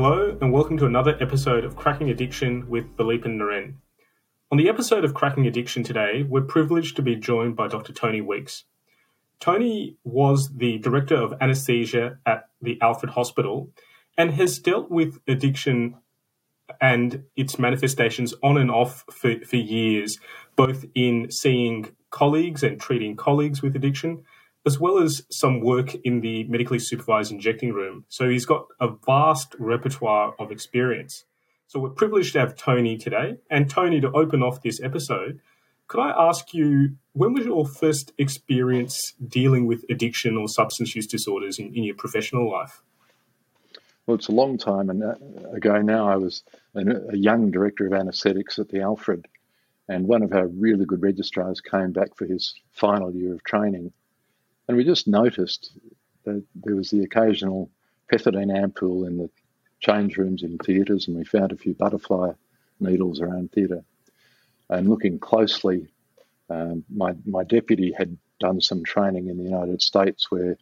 Hello, and welcome to another episode of Cracking Addiction with Philippe and Naren. On the episode of Cracking Addiction today, we're privileged to be joined by Dr. Tony Weeks. Tony was the Director of Anesthesia at the Alfred Hospital and has dealt with addiction and its manifestations on and off for, for years, both in seeing colleagues and treating colleagues with addiction, as well as some work in the medically supervised injecting room. So he's got a vast repertoire of experience. So we're privileged to have Tony today. And Tony, to open off this episode, could I ask you, when was your first experience dealing with addiction or substance use disorders in, in your professional life? Well, it's a long time uh, ago now. I was a young director of anaesthetics at the Alfred, and one of our really good registrars came back for his final year of training. And we just noticed that there was the occasional pethidine ampoule in the change rooms in theatres, and we found a few butterfly needles around theatre. And looking closely, um, my, my deputy had done some training in the United States where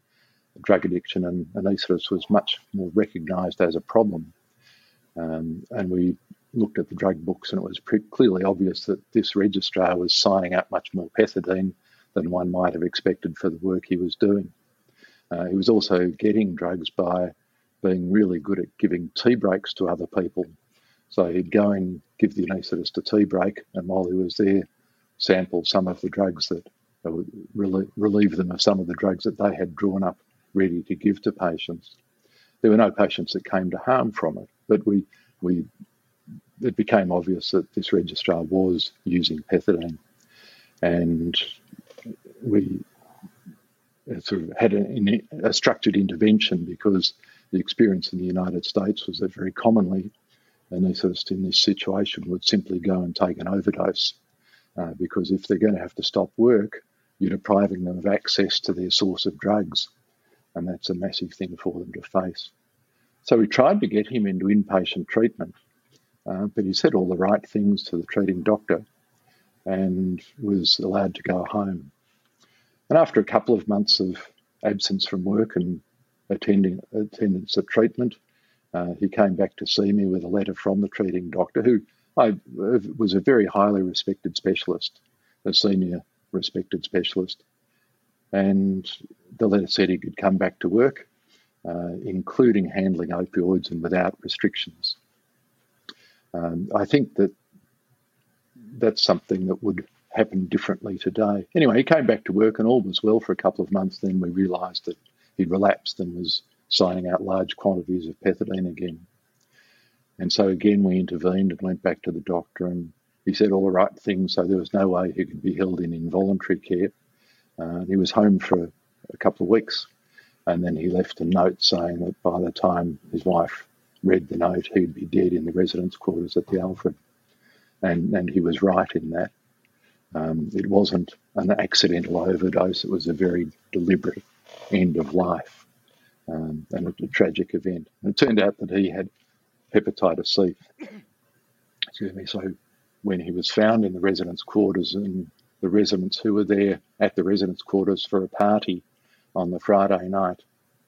drug addiction and anaesthetics was much more recognised as a problem. Um, and we looked at the drug books, and it was pretty clearly obvious that this registrar was signing up much more pethidine than one might have expected for the work he was doing. Uh, he was also getting drugs by being really good at giving tea breaks to other people. So he'd go and give the anaesthetist a tea break, and while he was there, sample some of the drugs that would relieve them of some of the drugs that they had drawn up ready to give to patients. There were no patients that came to harm from it, but we we it became obvious that this registrar was using pethidine, and we sort of had a, a, structured intervention because the experience in the United States was that very commonly anaesthetists in this situation would simply go and take an overdose uh, because if they're going to have to stop work, you're depriving them of access to their source of drugs and that's a massive thing for them to face. So we tried to get him into inpatient treatment, uh, but he said all the right things to the treating doctor and was allowed to go home. And after a couple of months of absence from work and attending attendance at treatment, uh, he came back to see me with a letter from the treating doctor, who I, was a very highly respected specialist, a senior respected specialist. And the letter said he could come back to work, uh, including handling opioids and without restrictions. Um, I think that that's something that would happen differently today. Anyway, he came back to work and all was well for a couple of months. Then we realised that he'd relapsed and was signing out large quantities of pethidine again. And so again, we intervened and went back to the doctor, and he said all the right things. So there was no way he could be held in involuntary care. Uh, he was home for a couple of weeks. And then he left a note saying that by the time his wife read the note, he'd be dead in the residence quarters at the Alfred. And, and he was right in that. Um, it wasn't an accidental overdose, it was a very deliberate end of life um, and a, a, tragic event. And it turned out that he had hepatitis C. Excuse me. So when he was found in the residence quarters and the residents who were there at the residence quarters for a party on the Friday night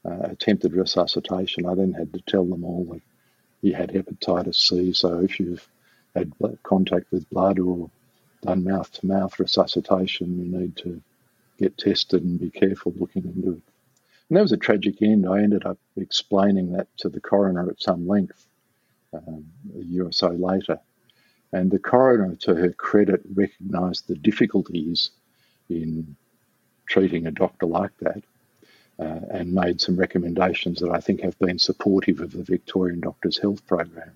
uh, attempted resuscitation. I then had to tell them all that he had hepatitis C. So if you've had contact with blood or done mouth to mouth resuscitation, you need to get tested and be careful looking into it. And that was a tragic end. I ended up explaining that to the coroner at some length um, a year or so later. And the coroner, to her credit, recognised the difficulties in treating a doctor like that uh, and made some recommendations that I think have been supportive of the Victorian Doctors' Health Program.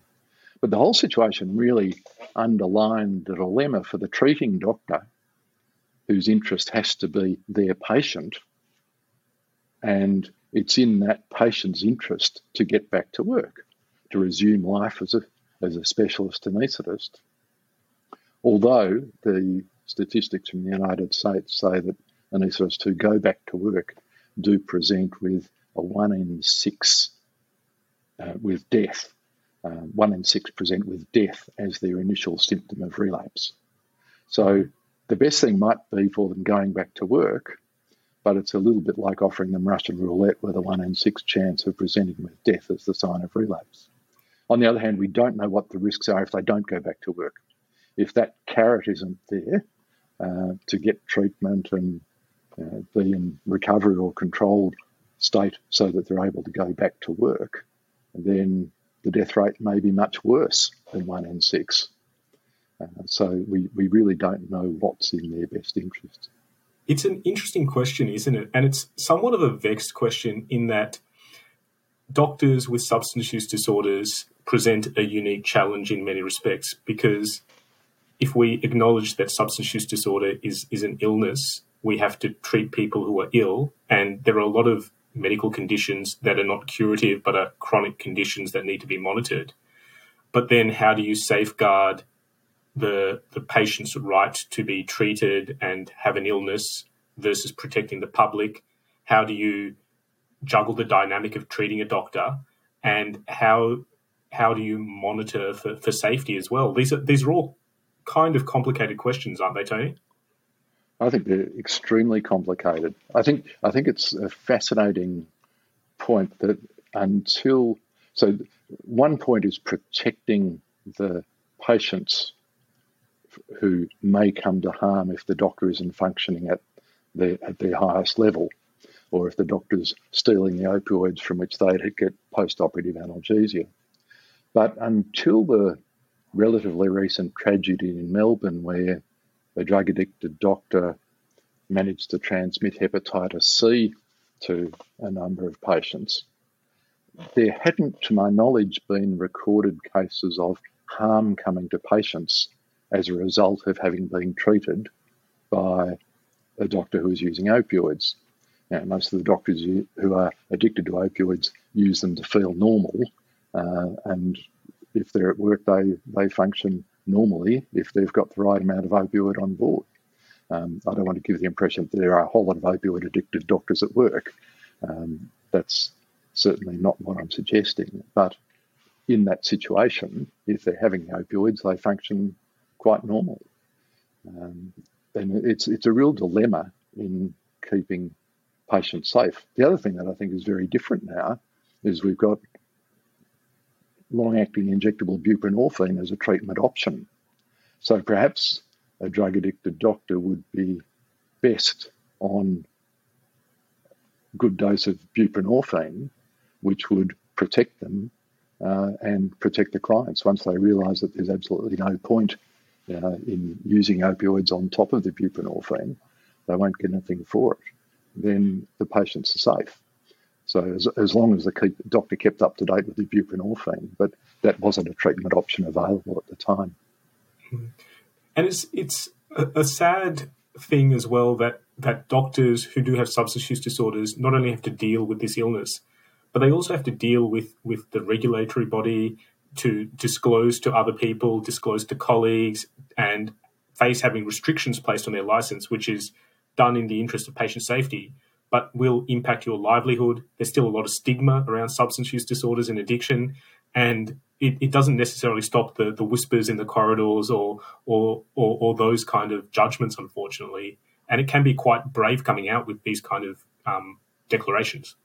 But the whole situation really underlined the dilemma for the treating doctor, whose interest has to be their patient. And it's in that patient's interest to get back to work, to resume life as a, as a specialist anaesthetist. Although the statistics from the United States say that anaesthetists who go back to work do present with a one in six uh, with death. Uh, one in six present with death as their initial symptom of relapse. So the best thing might be for them going back to work, but it's a little bit like offering them Russian roulette with a one in six chance of presenting with death as the sign of relapse. On the other hand, we don't know what the risks are if they don't go back to work. If that carrot isn't there uh, to get treatment and uh, be in recovery or controlled state so that they're able to go back to work, then the death rate may be much worse than one in six. Uh, so we, we really don't know what's in their best interest. It's an interesting question, isn't it? And it's somewhat of a vexed question in that doctors with substance use disorders present a unique challenge in many respects because if we acknowledge that substance use disorder is, is an illness, we have to treat people who are ill. And there are a lot of medical conditions that are not curative but are chronic conditions that need to be monitored. But then, how do you safeguard the the patient's right to be treated and have an illness versus protecting the public? How do you juggle the dynamic of treating a doctor, and how how do you monitor for, for safety as well? These are these are all kind of complicated questions, aren't they, Tony? I think they're extremely complicated. I think I think it's a fascinating point that until so one point is protecting the patients who may come to harm if the doctor isn't functioning at their at their highest level, or if the doctor's stealing the opioids from which they'd get post-operative analgesia. But until the relatively recent tragedy in Melbourne, where a drug addicted doctor managed to transmit hepatitis C to a number of patients. There hadn't, to my knowledge, been recorded cases of harm coming to patients as a result of having been treated by a doctor who was using opioids. Now, most of the doctors who are addicted to opioids use them to feel normal, uh, and if they're at work, they, they function normally if they've got the right amount of opioid on board. Um, I don't want to give the impression that there are a whole lot of opioid addicted doctors at work. Um, that's certainly not what I'm suggesting. But in that situation, if they're having opioids, they function quite normally. Um, and it's it's a real dilemma in keeping patients safe. The other thing that I think is very different now is we've got long-acting injectable buprenorphine as a treatment option. So perhaps a drug addicted doctor would be best on good dose of buprenorphine, which would protect them uh, and protect the clients once they realise that there's absolutely no point uh, in using opioids on top of the buprenorphine. They won't get anything for it. Then the patients are safe. So as, as long as the keep, doctor kept up to date with the buprenorphine, but that wasn't a treatment option available at the time. Mm-hmm. And it's it's a, a sad thing as well that that doctors who do have substance use disorders not only have to deal with this illness, but they also have to deal with with the regulatory body to disclose to other people, disclose to colleagues, and face having restrictions placed on their license, which is done in the interest of patient safety, but will impact your livelihood. There's still a lot of stigma around substance use disorders and addiction, and it, it doesn't necessarily stop the, the whispers in the corridors or, or, or or those kind of judgments, unfortunately. And it can be quite brave coming out with these kind of um, declarations.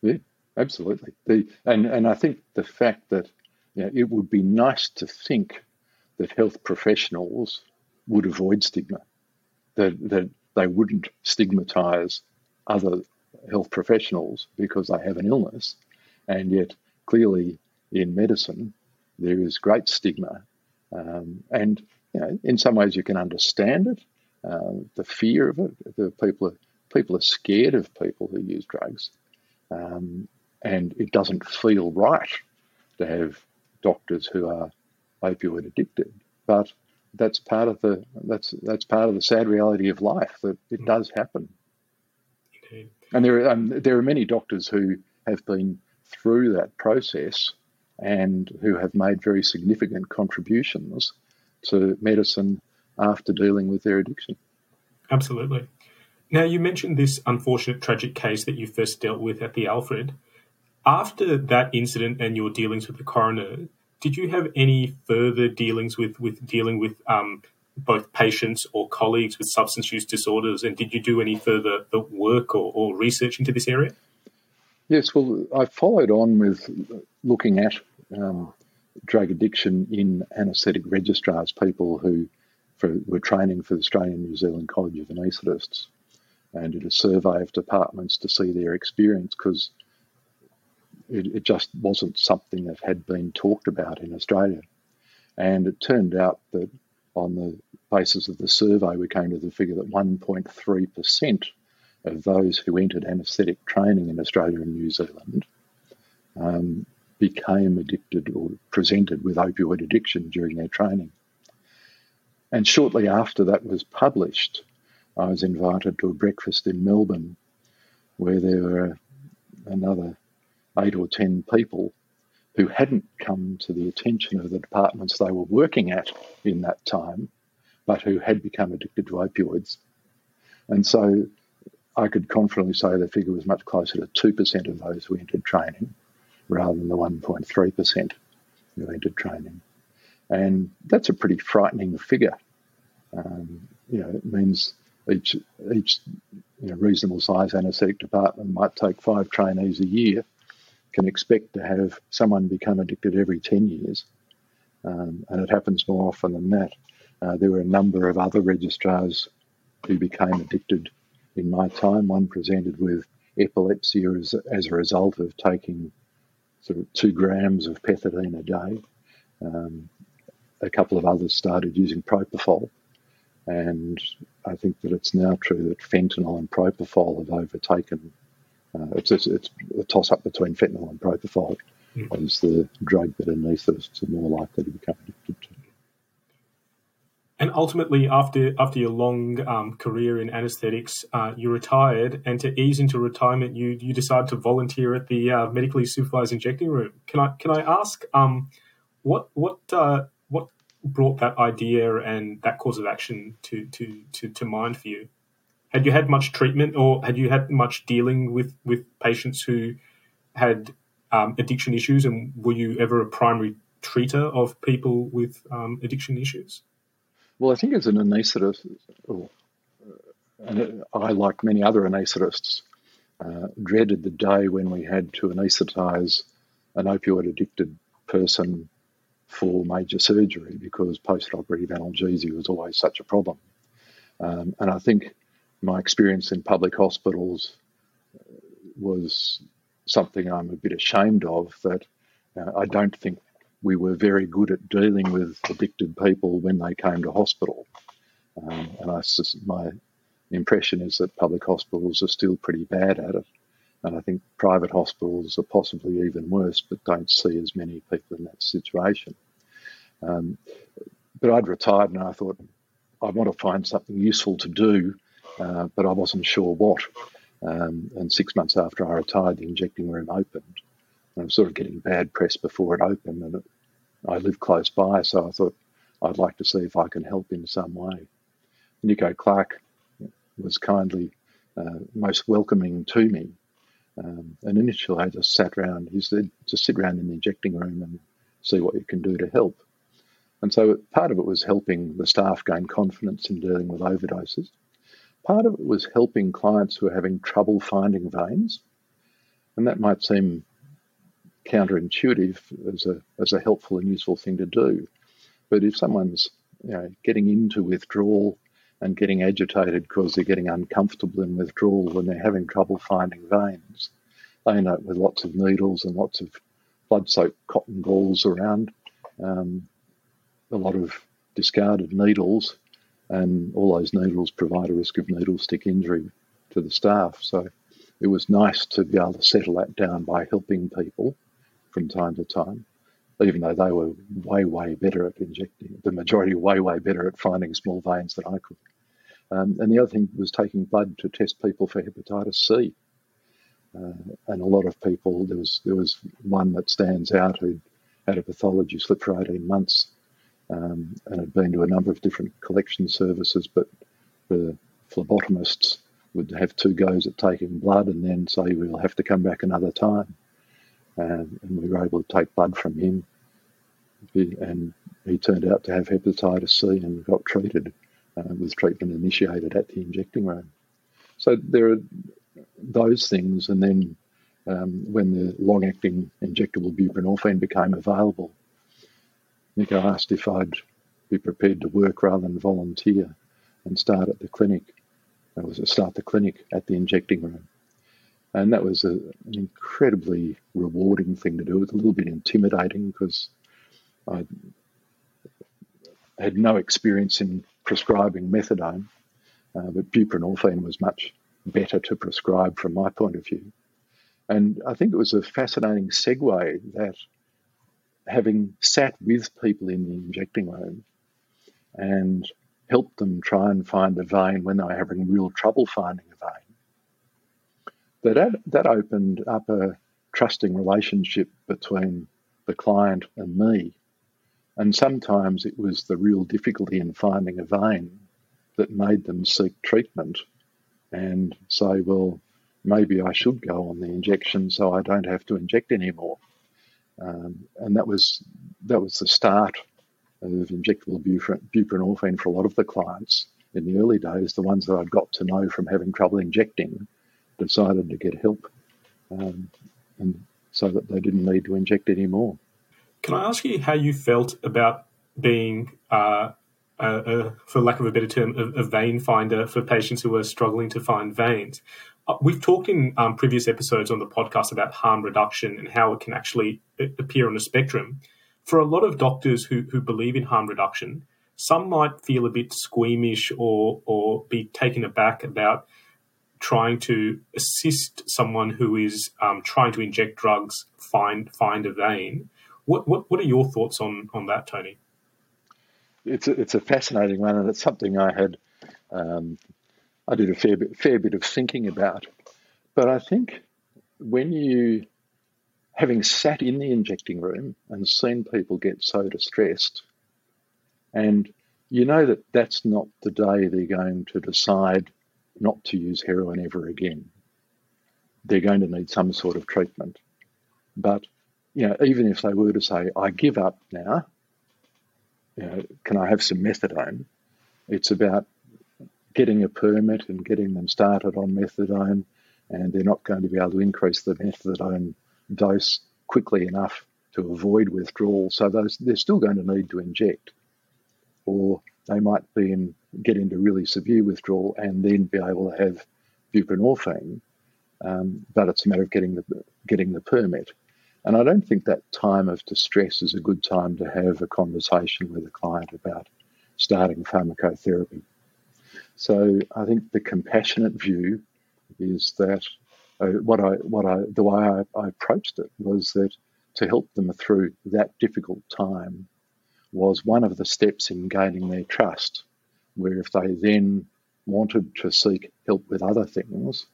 Yeah, absolutely. The, and and I think the fact that you know, it would be nice to think that health professionals would avoid stigma, that that they wouldn't stigmatise other health professionals because they have an illness, and yet clearly in medicine there is great stigma. Um, and you know, in some ways, you can understand it, uh, the fear of it. The people are, people are scared of people who use drugs, um, and it doesn't feel right to have doctors who are opioid addicted. But that's part of the that's that's part of the sad reality of life that it does happen. And there are um, there are many doctors who have been through that process and who have made very significant contributions to medicine after dealing with their addiction. Absolutely. Now, you mentioned this unfortunate tragic case that you first dealt with at the Alfred. After that incident and your dealings with the coroner, did you have any further dealings with, with dealing with um, both patients or colleagues with substance use disorders? And did you do any further work or, or research into this area? Yes, well, I followed on with looking at um, drug addiction in anaesthetic registrars, people who for, were training for the Australian New Zealand College of Anaesthetists, and did a survey of departments to see their experience because it, it just wasn't something that had been talked about in Australia. And it turned out that on the basis of the survey, we came to the figure that 1.3% of those who entered anaesthetic training in Australia and New Zealand um, became addicted or presented with opioid addiction during their training. And shortly after that was published, I was invited to a breakfast in Melbourne where there were another eight or ten people who hadn't come to the attention of the departments they were working at in that time, but who had become addicted to opioids. And so I could confidently say the figure was much closer to 2% of those who entered training rather than the 1.3% who entered training. And that's a pretty frightening figure. Um, you know, it means each, each you know, reasonable size anaesthetic department might take five trainees a year, can expect to have someone become addicted every 10 years. Um, and it happens more often than that. Uh, there were a number of other registrars who became addicted in my time. One presented with epilepsy as, as a result of taking sort of two grams of pethidine a day. Um, a couple of others started using propofol. And I think that it's now true that fentanyl and propofol have overtaken. Uh, it's, it's, it's, a toss up between fentanyl and propofol mm. as the drug that anaesthetists are more likely to become addicted to. And ultimately, after after your long um, career in anaesthetics, uh, you retired, and to ease into retirement, you you decided to volunteer at the uh, medically supervised injecting room. Can I can I ask um, what what uh, what brought that idea and that course of action to, to, to, to mind for you? Had you had much treatment or had you had much dealing with, with patients who had um, addiction issues and were you ever a primary treater of people with um, addiction issues? Well, I think as an anaesthetist, oh, and I, like many other anaesthetists, uh, dreaded the day when we had to anaesthetize an opioid addicted person for major surgery because post-operative analgesia was always such a problem. Um, and I think my experience in public hospitals was something I'm a bit ashamed of that uh, I don't think we were very good at dealing with addicted people when they came to hospital. Um, and I, my impression is that public hospitals are still pretty bad at it. And I think private hospitals are possibly even worse, but don't see as many people in that situation. Um, but I'd retired and I thought, I want to find something useful to do, uh, but I wasn't sure what. Um, and six months after I retired, the injecting room opened. And I was sort of getting bad press before it opened, and it, I live close by, so I thought I'd like to see if I can help in some way. Nico Clark was kindly uh, most welcoming to me. Um, and initially, I just sat around. He said, "Just sit around in the injecting room and see what you can do to help." And so part of it was helping the staff gain confidence in dealing with overdoses. Part of it was helping clients who are having trouble finding veins. And that might seem counterintuitive as a, as a helpful and useful thing to do. But if someone's you know, getting into withdrawal and getting agitated because they're getting uncomfortable in withdrawal when they're having trouble finding veins, they end up with lots of needles and lots of blood soaked cotton balls around. Um, a lot of discarded needles, and all those needles provide a risk of needle stick injury to the staff. So it was nice to be able to settle that down by helping people from time to time, even though they were way, way better at injecting, the majority way, way better at finding small veins than I could. Um, and the other thing was taking blood to test people for hepatitis C. Uh, and a lot of people, there was there was one that stands out who had a pathology slip for 18 months um, and had been to a number of different collection services, but the phlebotomists would have two goes at taking blood and then say, we'll have to come back another time. and we were able to take blood from him. And he turned out to have hepatitis C and got treated uh, with treatment initiated at the injecting room. So there are those things. And then um, when the long acting injectable buprenorphine became available, Nico asked if I'd be prepared to work rather than volunteer and start at the clinic. That was to start the clinic at the injecting room. And that was a, an incredibly rewarding thing to do. It was a little bit intimidating because I had no experience in prescribing methadone, uh, but buprenorphine was much better to prescribe from my point of view. And I think it was a fascinating segue that having sat with people in the injecting room and helped them try and find a vein when they were having real trouble finding a vein, that, that opened up a trusting relationship between the client and me. And sometimes it was the real difficulty in finding a vein that made them seek treatment and say, well, maybe I should go on the injection so I don't have to inject anymore. Um, and that was that was the start of injectable buprenorphine for a lot of the clients in the early days. The ones that I'd got to know from having trouble injecting decided to get help, um, and so that they didn't need to inject anymore. Can I ask you how you felt about being uh, uh, uh, for lack of a better term, a, a, vein finder for patients who were struggling to find veins. Uh, we've talked in um, previous episodes on the podcast about harm reduction and how it can actually uh, appear on a spectrum. For a lot of doctors who, who believe in harm reduction, some might feel a bit squeamish or, or be taken aback about trying to assist someone who is um, trying to inject drugs find find a vein. What, what, what are your thoughts on, on that, Tony? it's a, it's a fascinating one, and it's something I had um, I did a fair bit fair bit of thinking about. But I think when you having sat in the injecting room and seen people get so distressed, and you know that that's not the day they're going to decide not to use heroin ever again. They're going to need some sort of treatment. But you know, even if they were to say, "I give up now," you know, can I have some methadone? It's about getting a permit and getting them started on methadone, and they're not going to be able to increase the methadone dose quickly enough to avoid withdrawal. So those they're still going to need to inject, or they might be in, get into really severe withdrawal and then be able to have buprenorphine. Um, but it's a matter of getting the getting the permit. And I don't think that time of distress is a good time to have a conversation with a client about starting pharmacotherapy. So I think the compassionate view is that uh, what I what I the way I, I approached it was that to help them through that difficult time was one of the steps in gaining their trust. Where if they then wanted to seek help with other things,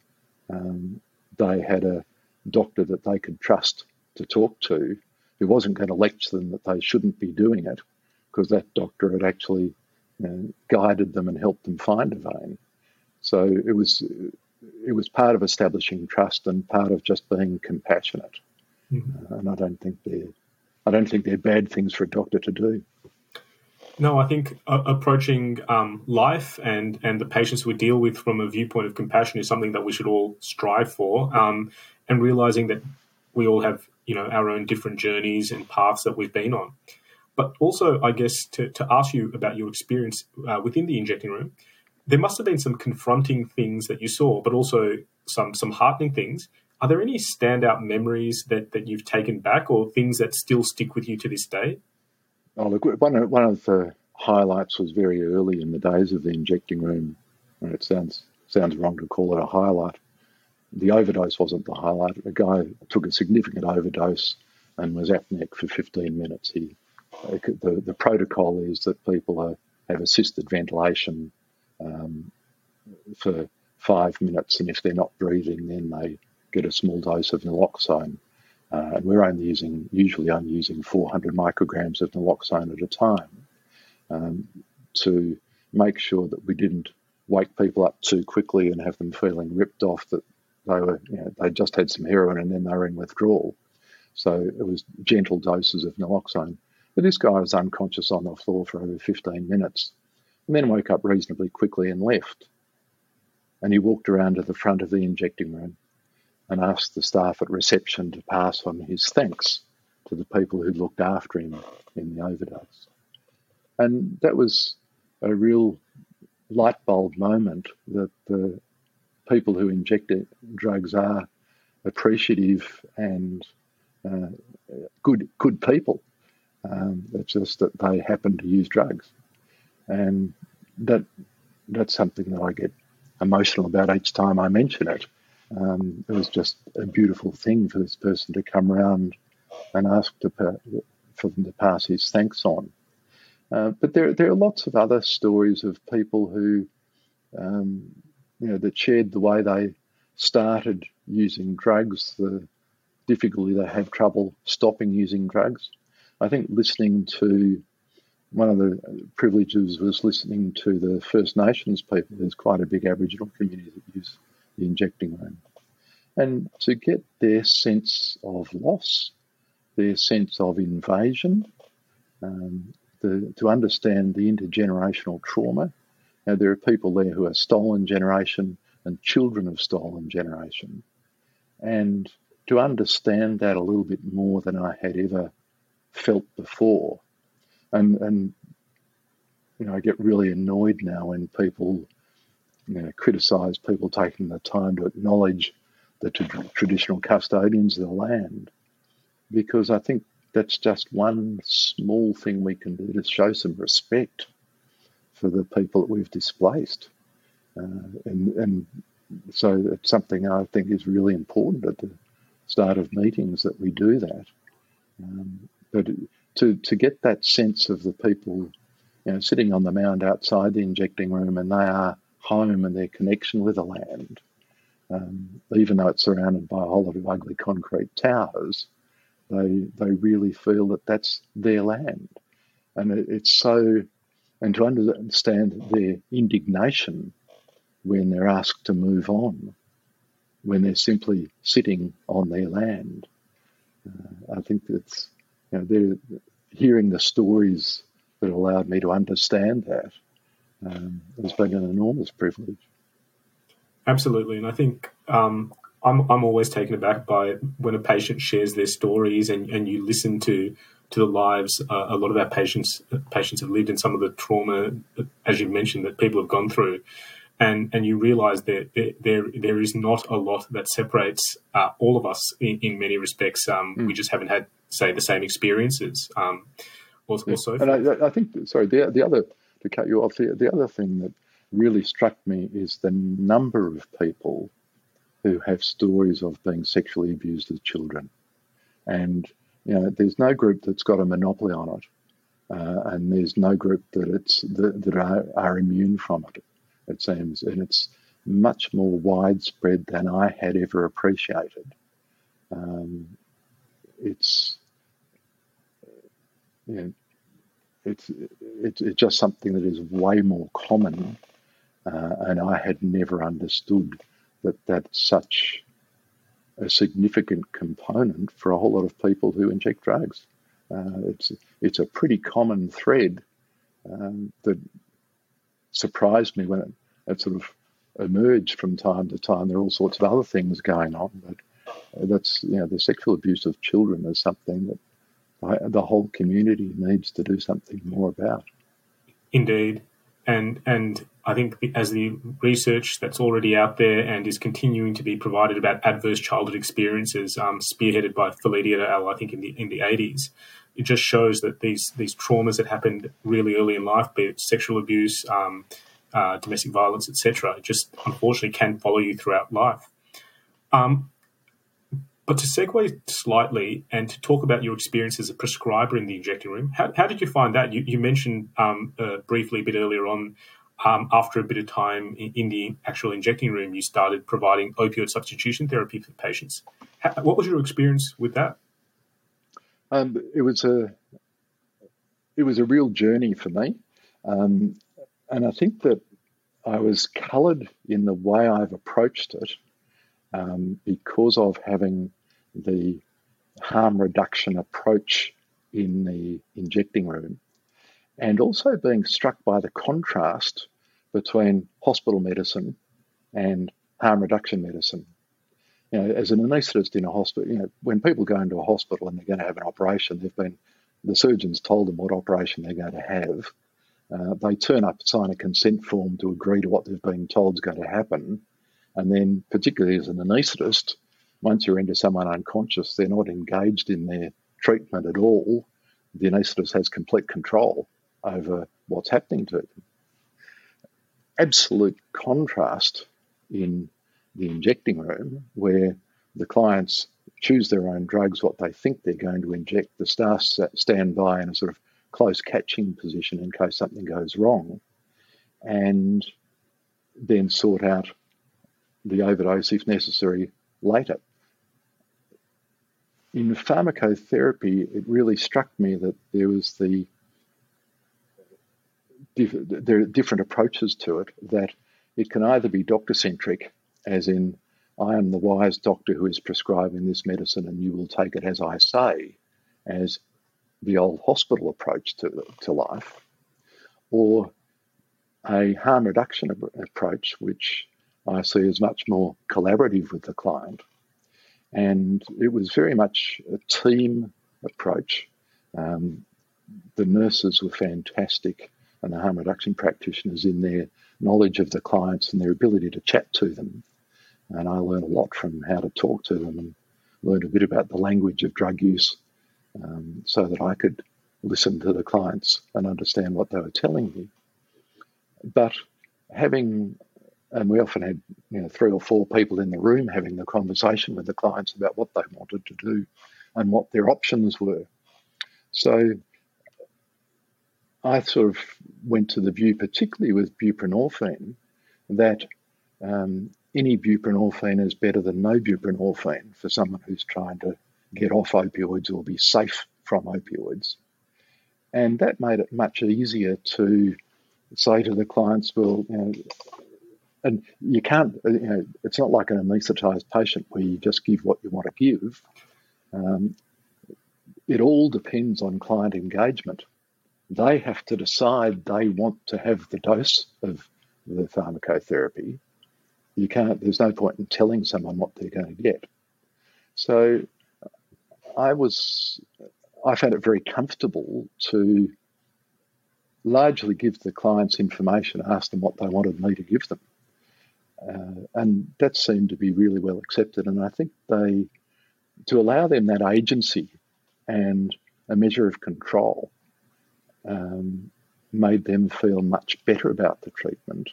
um, they had a doctor that they could trust to talk to who wasn't going to lecture them that they shouldn't be doing it because that doctor had actually know, guided them and helped them find a vein. So it was it was part of establishing trust and part of just being compassionate. Mm-hmm. Uh, and I don't think they're I don't think they're bad things for a doctor to do. No, I think uh, approaching um, life and and the patients we deal with from a viewpoint of compassion is something that we should all strive for. Um, and realizing that we all have you know our own different journeys and paths that we've been on. But also, I guess to, to ask you about your experience uh, within the injecting room, there must have been some confronting things that you saw, but also some some heartening things. Are there any standout memories that, that you've taken back, or things that still stick with you to this day? Oh, look, one of, one of the highlights was very early in the days of the injecting room. and It sounds sounds wrong to call it a highlight, the overdose wasn't the highlight. A guy took a significant overdose and was apneic for 15 minutes. He, the, the protocol is that people are, have assisted ventilation um, for five minutes, and if they're not breathing, then they get a small dose of naloxone. Uh, and we're only using, usually only using 400 micrograms of naloxone at a time um, to make sure that we didn't wake people up too quickly and have them feeling ripped off that they were, you know, they just had some heroin and then they were in withdrawal. So it was gentle doses of naloxone. But this guy was unconscious on the floor for over 15 minutes and then woke up reasonably quickly and left. And he walked around to the front of the injecting room and asked the staff at reception to pass on his thanks to the people who looked after him in the overdose. And that was a real light bulb moment that the people who inject drugs are appreciative and uh, good good people. Um, it's just that they happen to use drugs, and that that's something that I get emotional about each time I mention it. Um, it was just a beautiful thing for this person to come around and ask to, for them to pass his thanks on. Uh, but there, there are lots of other stories of people who, um, you know, that shared the way they started using drugs, the difficulty they have trouble stopping using drugs. I think listening to one of the privileges was listening to the First Nations people. There's quite a big Aboriginal community that use the injecting room. And to get their sense of loss, their sense of invasion, um, the, to understand the intergenerational trauma. Now, there are people there who are stolen generation and children of stolen generation. And to understand that a little bit more than I had ever felt before. And, and you know, I get really annoyed now when people you know, criticise people taking the time to acknowledge the traditional custodians of the land, because I think that's just one small thing we can do to show some respect for the people that we've displaced. Uh, and, and so it's something I think is really important at the start of meetings that we do that. Um, but to, to get that sense of the people you know, sitting on the mound outside the injecting room and they are home and their connection with the land, um, even though it's surrounded by a whole lot of ugly concrete towers, they they really feel that that's their land, and it, it's so. And to understand their indignation when they're asked to move on, when they're simply sitting on their land, uh, I think that's you know they're hearing the stories that allowed me to understand that um, has been an enormous privilege. Absolutely, and I think um, I'm I'm always taken aback by when a patient shares their stories and, and you listen to to the lives uh, a lot of our patients patients have lived in some of the trauma as you mentioned that people have gone through and and you realize that there there, there is not a lot that separates uh, all of us in, in many respects um, mm. we just haven't had say the same experiences um, or, yeah. and I, I, think sorry the the other to cut you off the, the other thing that really struck me is the number of people who have stories of being sexually abused as children. And, you know, there's no group that's got a monopoly on it. Uh, and there's no group that it's that, that are, are, immune from it. It seems, and it's much more widespread than I had ever appreciated. Um, it's you know, it's, it's it's just something that is way more common, uh, and I had never understood that that's such a significant component for a whole lot of people who inject drugs. Uh, it's it's a pretty common thread um, that surprised me when it, it, sort of emerged from time to time. There are all sorts of other things going on, but that's you know the sexual abuse of children is something that the whole community needs to do something more about. Indeed, and and I think as the research that's already out there and is continuing to be provided about adverse childhood experiences, um, spearheaded by Felitti et al. I think in the in the eighties, it just shows that these these traumas that happened really early in life, be it sexual abuse, um, uh, domestic violence, etc., just unfortunately can follow you throughout life. Um, but to segue slightly and to talk about your experience as a prescriber in the injecting room, how, how did you find that? You, you mentioned um, uh, briefly a bit earlier on, um, after a bit of time in, in, the actual injecting room, you started providing opioid substitution therapy for patients. How, what was your experience with that? Um, it was a it was a real journey for me, um, and I think that I was coloured in the way I've approached it um, because of having the harm reduction approach in the injecting room, and also being struck by the contrast between hospital medicine and harm reduction medicine. you know, as an anaesthetist in a hospital, you know, when people go into a hospital and they're going to have an operation, they've been the surgeons told them what operation they're going to have. Uh, they turn up, sign a consent form to agree to what they've been told is going to happen, and then, particularly as an anaesthetist, once you're into someone unconscious, they're not engaged in their treatment at all. The anaesthetist has complete control over what's happening to them. Absolute contrast in the injecting room, where the clients choose their own drugs, what they think they're going to inject. The staff stand by in a sort of close catching position in case something goes wrong, and then sort out the overdose if necessary later. In pharmacotherapy, it really struck me that there was the there are different approaches to it. That it can either be doctor centric, as in I am the wise doctor who is prescribing this medicine and you will take it as I say, as the old hospital approach to, to life, or a harm reduction approach, which I see as much more collaborative with the client. And it was very much a team approach. Um, the nurses were fantastic, and the harm reduction practitioners in their knowledge of the clients and their ability to chat to them and I learned a lot from how to talk to them and learned a bit about the language of drug use um, so that I could listen to the clients and understand what they were telling me. But having, and we often had you know three or four people in the room having the conversation with the clients about what they wanted to do and what their options were. So I sort of went to the view, particularly with buprenorphine, that um, any buprenorphine is better than no buprenorphine for someone who's trying to get off opioids or be safe from opioids. And that made it much easier to say to the clients, well, you know, and you can't, you know, it's not like an anaesthetized patient where you just give what you want to give. Um, it all depends on client engagement. They have to decide they want to have the dose of the pharmacotherapy you can't, there's no point in telling someone what they're going to get. So I was, I found it very comfortable to largely give the clients information, ask them what they wanted me to give them. Uh, and that seemed to be really well accepted. And I think they, to allow them that agency and a measure of control, um, made them feel much better about the treatment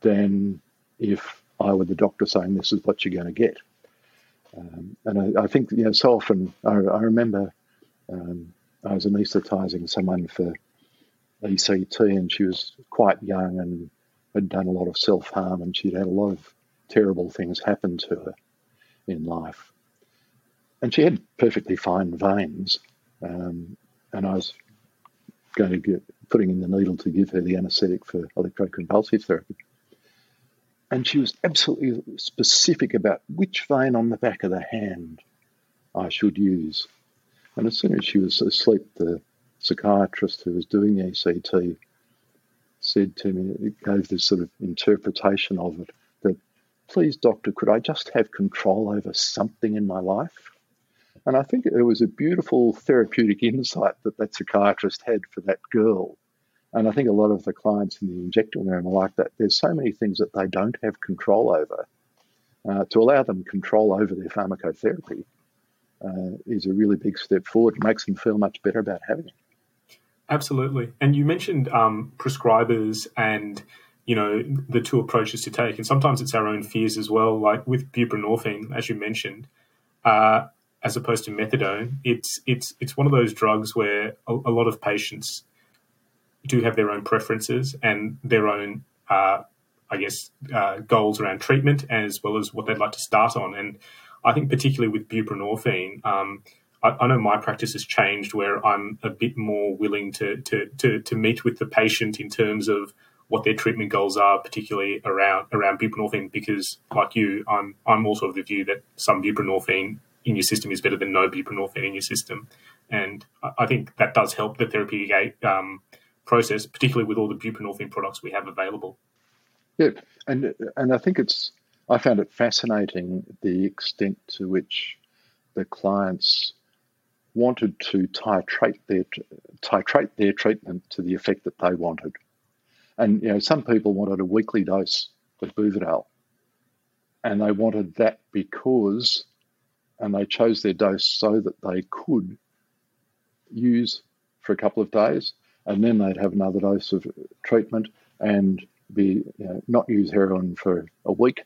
than if I were the doctor saying this is what you're going to get. Um, and I, I, think you know so often I, I remember um, I was anaesthetizing someone for ECT and she was quite young and had done a lot of self harm and she'd had a lot of terrible things happen to her in life. And she had perfectly fine veins. Um, and I was going to get putting in the needle to give her the anaesthetic for electroconvulsive therapy. And she was absolutely specific about which vein on the back of the hand I should use. And as soon as she was asleep, the psychiatrist who was doing the ECT said to me, it gave this sort of interpretation of it that, please, doctor, could I just have control over something in my life? And I think it was a beautiful therapeutic insight that that psychiatrist had for that girl and I think a lot of the clients in the injecting room are like that. There's so many things that they don't have control over. Uh, to allow them control over their pharmacotherapy uh, is a really big step forward. It makes them feel much better about having it. Absolutely. And you mentioned um, prescribers and you know the two approaches to take, and sometimes it's our own fears as well. Like with buprenorphine, as you mentioned, uh, as opposed to methadone, it's it's it's one of those drugs where a, a lot of patients do have their own preferences and their own, uh, I guess, uh, goals around treatment as well as what they'd like to start on. And I think particularly with buprenorphine, um, I, I, know my practice has changed where I'm a bit more willing to, to, to, to meet with the patient in terms of what their treatment goals are, particularly around around buprenorphine, because like you, I'm I'm also of the view that some buprenorphine in your system is better than no buprenorphine in your system, and I think that does help the therapeutic um, process, particularly with all the buprenorphine products we have available. Yeah, and and I think it's I found it fascinating the extent to which the clients wanted to titrate their titrate their treatment to the effect that they wanted. And you know, some people wanted a weekly dose of Buvidal, and they wanted that because, and they chose their dose so that they could use for a couple of days, and then they'd have another dose of treatment and be you know, not use heroin for a week,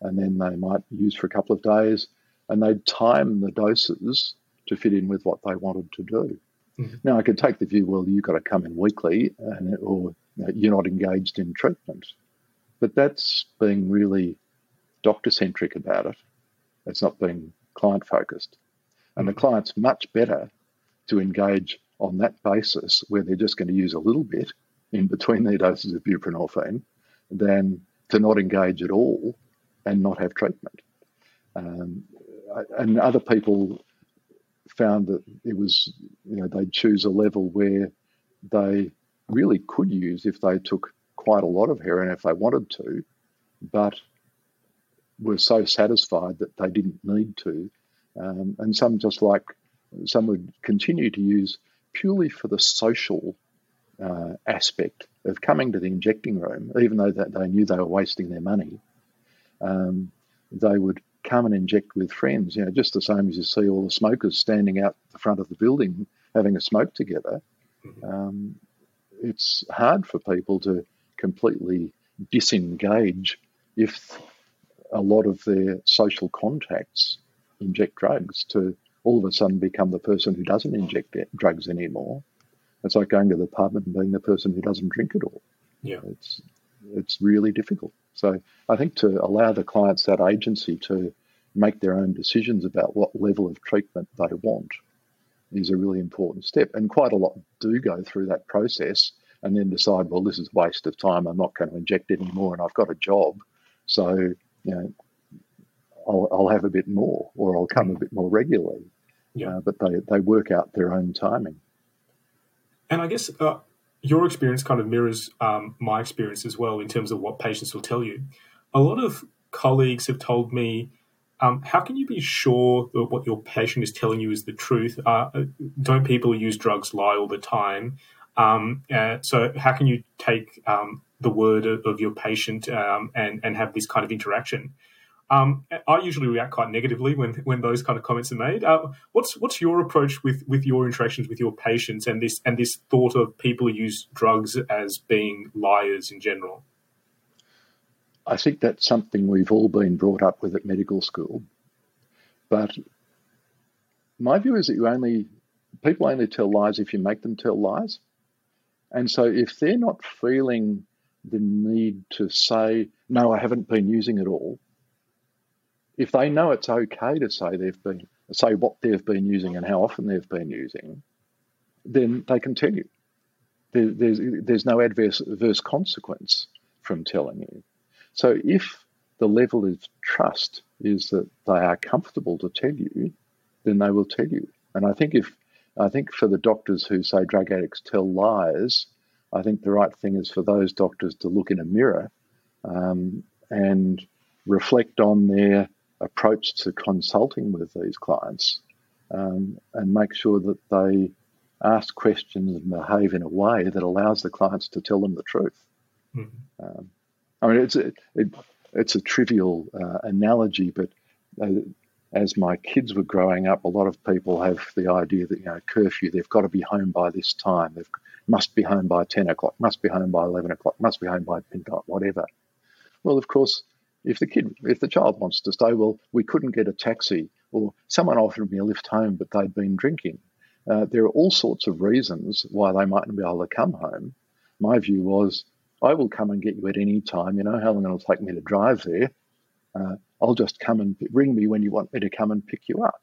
and then they might use for a couple of days, and they'd time the doses to fit in with what they wanted to do. Mm-hmm. Now, I could take the view, well, you've got to come in weekly, and, or you know, you're not engaged in treatment, but that's being really doctor centric about it. It's not being client focused, and mm-hmm. the client's much better to engage on that basis, where they're just going to use a little bit in between their doses of buprenorphine, than to not engage at all and not have treatment. Um, and other people found that it was, you know, they'd choose a level where they really could use if they took quite a lot of heroin if they wanted to, but were so satisfied that they didn't need to. Um, and some just like, some would continue to use purely for the social uh, aspect of coming to the injecting room, even though that they knew they were wasting their money. Um, they would come and inject with friends, you know, just the same as you see all the smokers standing out the front of the building having a smoke together. Mm-hmm. Um, it's hard for people to completely disengage if a lot of their social contacts inject drugs to all of a sudden become the person who doesn't inject drugs anymore. It's like going to the pub and being the person who doesn't drink at all. Yeah. It's it's really difficult. So I think to allow the clients that agency to make their own decisions about what level of treatment they want is a really important step. And quite a lot do go through that process and then decide, well, this is a waste of time. I'm not going to inject anymore and I've got a job. So, you know, I'll, I'll have a bit more or I'll come a bit more regularly. Yeah. Uh, but they, they work out their own timing. And I guess uh, your experience kind of mirrors um, my experience as well in terms of what patients will tell you. A lot of colleagues have told me, um, how can you be sure that what your patient is telling you is the truth? Uh, don't people use drugs lie all the time? Um, uh, so how can you take um, the word of, of your patient um, and and have this kind of interaction? Um, I usually react quite negatively when when those kind of comments are made. Uh, what's what's your approach with with your interactions with your patients and this and this thought of people use drugs as being liars in general? I think that's something we've all been brought up with at medical school, but my view is that you only people only tell lies if you make them tell lies, and so if they're not feeling the need to say no, I haven't been using it all if they know it's okay to say they've been say what they've been using and how often they've been using, then they continue. There, there's there's no adverse adverse consequence from telling you. So if the level of trust is that they are comfortable to tell you, then they will tell you. And I think if I think for the doctors who say drug addicts tell lies, I think the right thing is for those doctors to look in a mirror um, and reflect on their approach to consulting with these clients um, and make sure that they ask questions and behave in a way that allows the clients to tell them the truth. Mm-hmm. Um, I mean, it's a, it, it's a trivial uh, analogy, but uh, as my kids were growing up, a lot of people have the idea that you know curfew, they've got to be home by this time, they must be home by ten o'clock, must be home by eleven o'clock, must be home by midnight, whatever. Well, of course, if the kid, if the child wants to stay, well, we couldn't get a taxi, or someone offered me a lift home, but they'd been drinking. Uh, there are all sorts of reasons why they mightn't be able to come home. My view was, I will come and get you at any time. You know how long it'll take me to drive there. Uh, I'll just come and ring me when you want me to come and pick you up.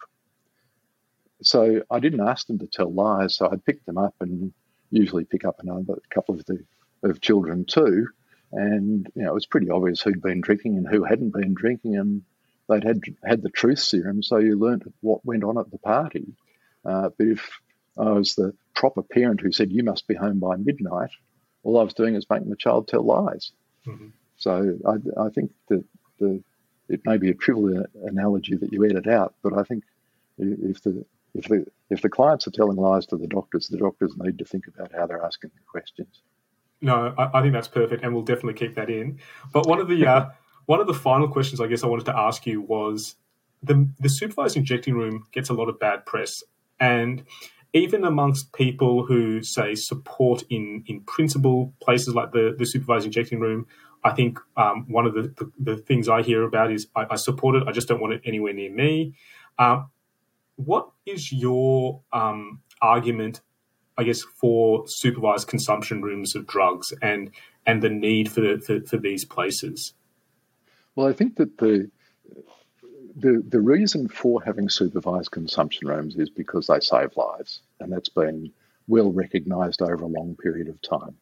So I didn't ask them to tell lies. So I'd pick them up and usually pick up another couple of the of children too. And you know, it was pretty obvious who'd been drinking and who hadn't been drinking, and they'd had had the truth serum, so you learnt what went on at the party. Uh, but if I was the proper parent who said you must be home by midnight, all I was doing is making the child tell lies. Mm-hmm. So I, I, think that the it may be a trivial analogy that you edit out, but I think if the if the if the clients are telling lies to the doctors, the doctors need to think about how they're asking the questions. No, I, I think that's perfect, and we'll definitely keep that in. But one of the uh, one of the final questions I guess I wanted to ask you was the the supervised injecting room gets a lot of bad press, and even amongst people who say support in in principle places like the the supervised injecting room, I think um, one of the, the, the things I hear about is I, I, support it. I just don't want it anywhere near me. Um, what is your um, argument, I guess, for supervised consumption rooms of drugs and and the need for, for, for these places? Well, I think that the the the reason for having supervised consumption rooms is because they save lives, and that's been well recognised over a long period of time.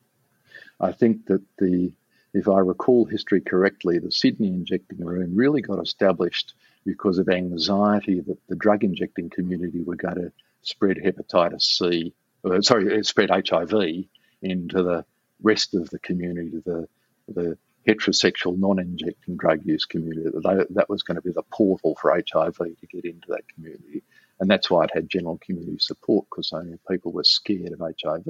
I think that the if I recall history correctly, the Sydney injecting room really got established because of anxiety that the drug injecting community were going to spread hepatitis C, or, sorry, uh, spread HIV into the rest of the community, the, the heterosexual non-injecting drug use community. That was going to be the portal for HIV to get into that community. And that's why it had general community support because so many people were scared of HIV.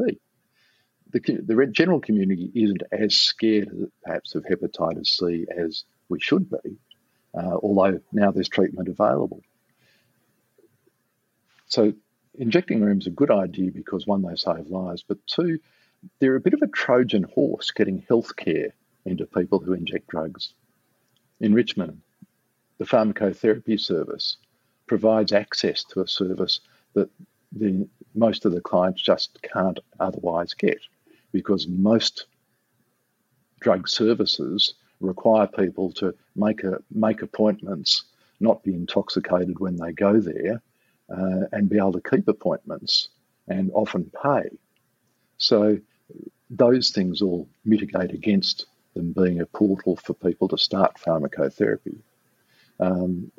The, the general community isn't as scared, perhaps, of hepatitis C as we should be uh, although now there's treatment available. So injecting rooms are a good idea because one, they save lives, but two, they're a bit of a Trojan horse getting healthcare into people who inject drugs. In Richmond, the pharmacotherapy service provides access to a service that the, most of the clients just can't otherwise get because most drug services require people to make a make appointments, not be intoxicated when they go there, uh, and be able to keep appointments and often pay. So those things all mitigate against them being a portal for people to start pharmacotherapy. Um,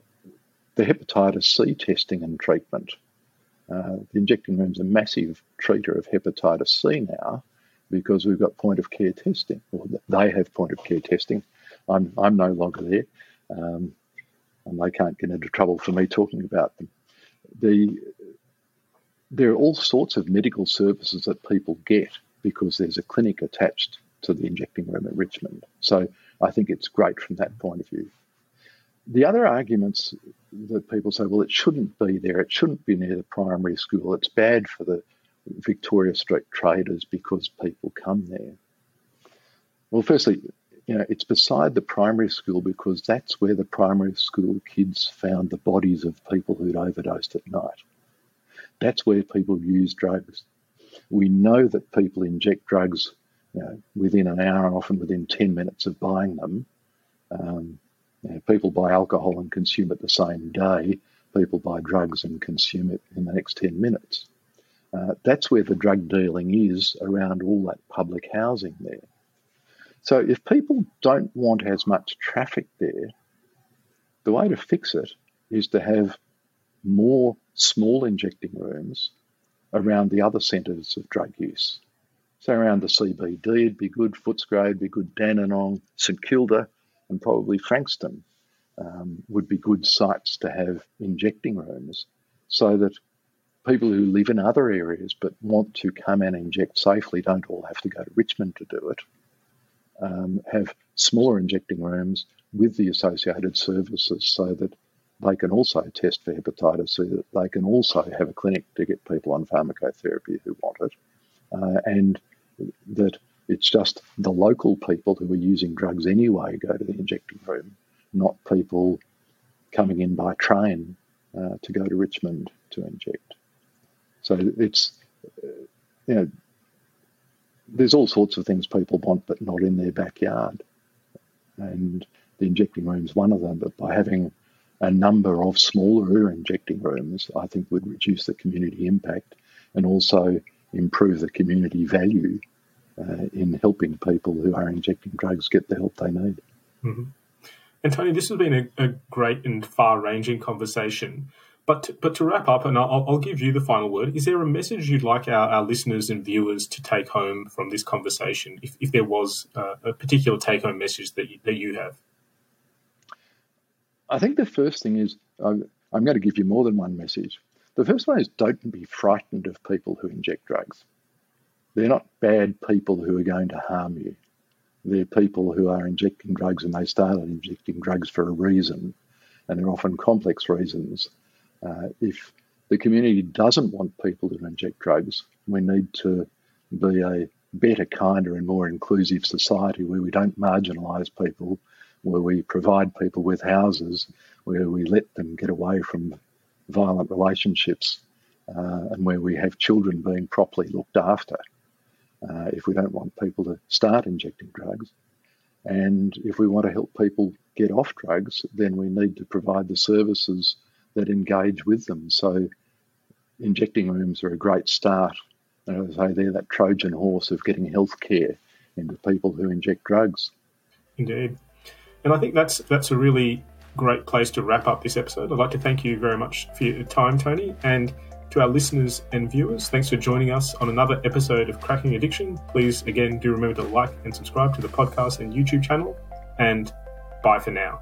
the hepatitis C testing and treatment. Uh, the injecting room's a massive treater of hepatitis C now because we've got point of care testing, or they have point of care testing, I'm I'm no longer there, um, and they can't get into trouble for me talking about them. The there are all sorts of medical services that people get because there's a clinic attached to the injecting room at Richmond. So I think it's great from that point of view. The other arguments that people say, well, it shouldn't be there, it shouldn't be near the primary school, it's bad for the Victoria Street traders because people come there. Well, firstly, you know, it's beside the primary school because that's where the primary school kids found the bodies of people who'd overdosed at night. That's where people use drugs. We know that people inject drugs you know, within an hour and often within 10 minutes of buying them. Um, you know, people buy alcohol and consume it the same day. People buy drugs and consume it in the next 10 minutes. Uh, that's where the drug dealing is around all that public housing there. So if people don't want as much traffic there, the way to fix it is to have more small injecting rooms around the other centres of drug use. So around the CBD, it'd be good, Footscray would be good, Dandenong, St Kilda, and probably Frankston um, would be good sites to have injecting rooms so that people who live in other areas but want to come and inject safely don't all have to go to Richmond to do it um, have smaller injecting rooms with the associated services so that they can also test for hepatitis so that they can also have a clinic to get people on pharmacotherapy who want it, uh, and that it's just the local people who are using drugs anyway go to the injecting room, not people coming in by train uh, to go to Richmond to inject. So it's, uh, you know, there's all sorts of things people want, but not in their backyard. And the injecting room is one of them. But by having a number of smaller injecting rooms, I think would reduce the community impact and also improve the community value uh, in helping people who are injecting drugs get the help they need. Mm-hmm. And Tony, this has been a, a great and far-ranging conversation. But to, but to wrap up, and I'll, I'll, give you the final word. Is there a message you'd like our, our listeners and viewers to take home from this conversation, if, if there was uh, a particular take home message that you, that you have? I think the first thing is I'm, I'm going to give you more than one message. The first one is don't be frightened of people who inject drugs. They're not bad people who are going to harm you. They're people who are injecting drugs and they started injecting drugs for a reason, and they're often complex reasons. Uh, if the community doesn't want people to inject drugs, we need to be a better, kinder, and more inclusive society where we don't marginalise people, where we provide people with houses, where we let them get away from violent relationships, uh, and where we have children being properly looked after uh, if we don't want people to start injecting drugs. And if we want to help people get off drugs, then we need to provide the services that engage with them. So, injecting rooms are a great start. And as I say, they're that Trojan horse of getting health care into people who inject drugs. Indeed. And I think that's that's a really great place to wrap up this episode. I'd like to thank you very much for your time, Tony. And to our listeners and viewers, thanks for joining us on another episode of Cracking Addiction. Please, again, do remember to like and subscribe to the podcast and YouTube channel. And bye for now.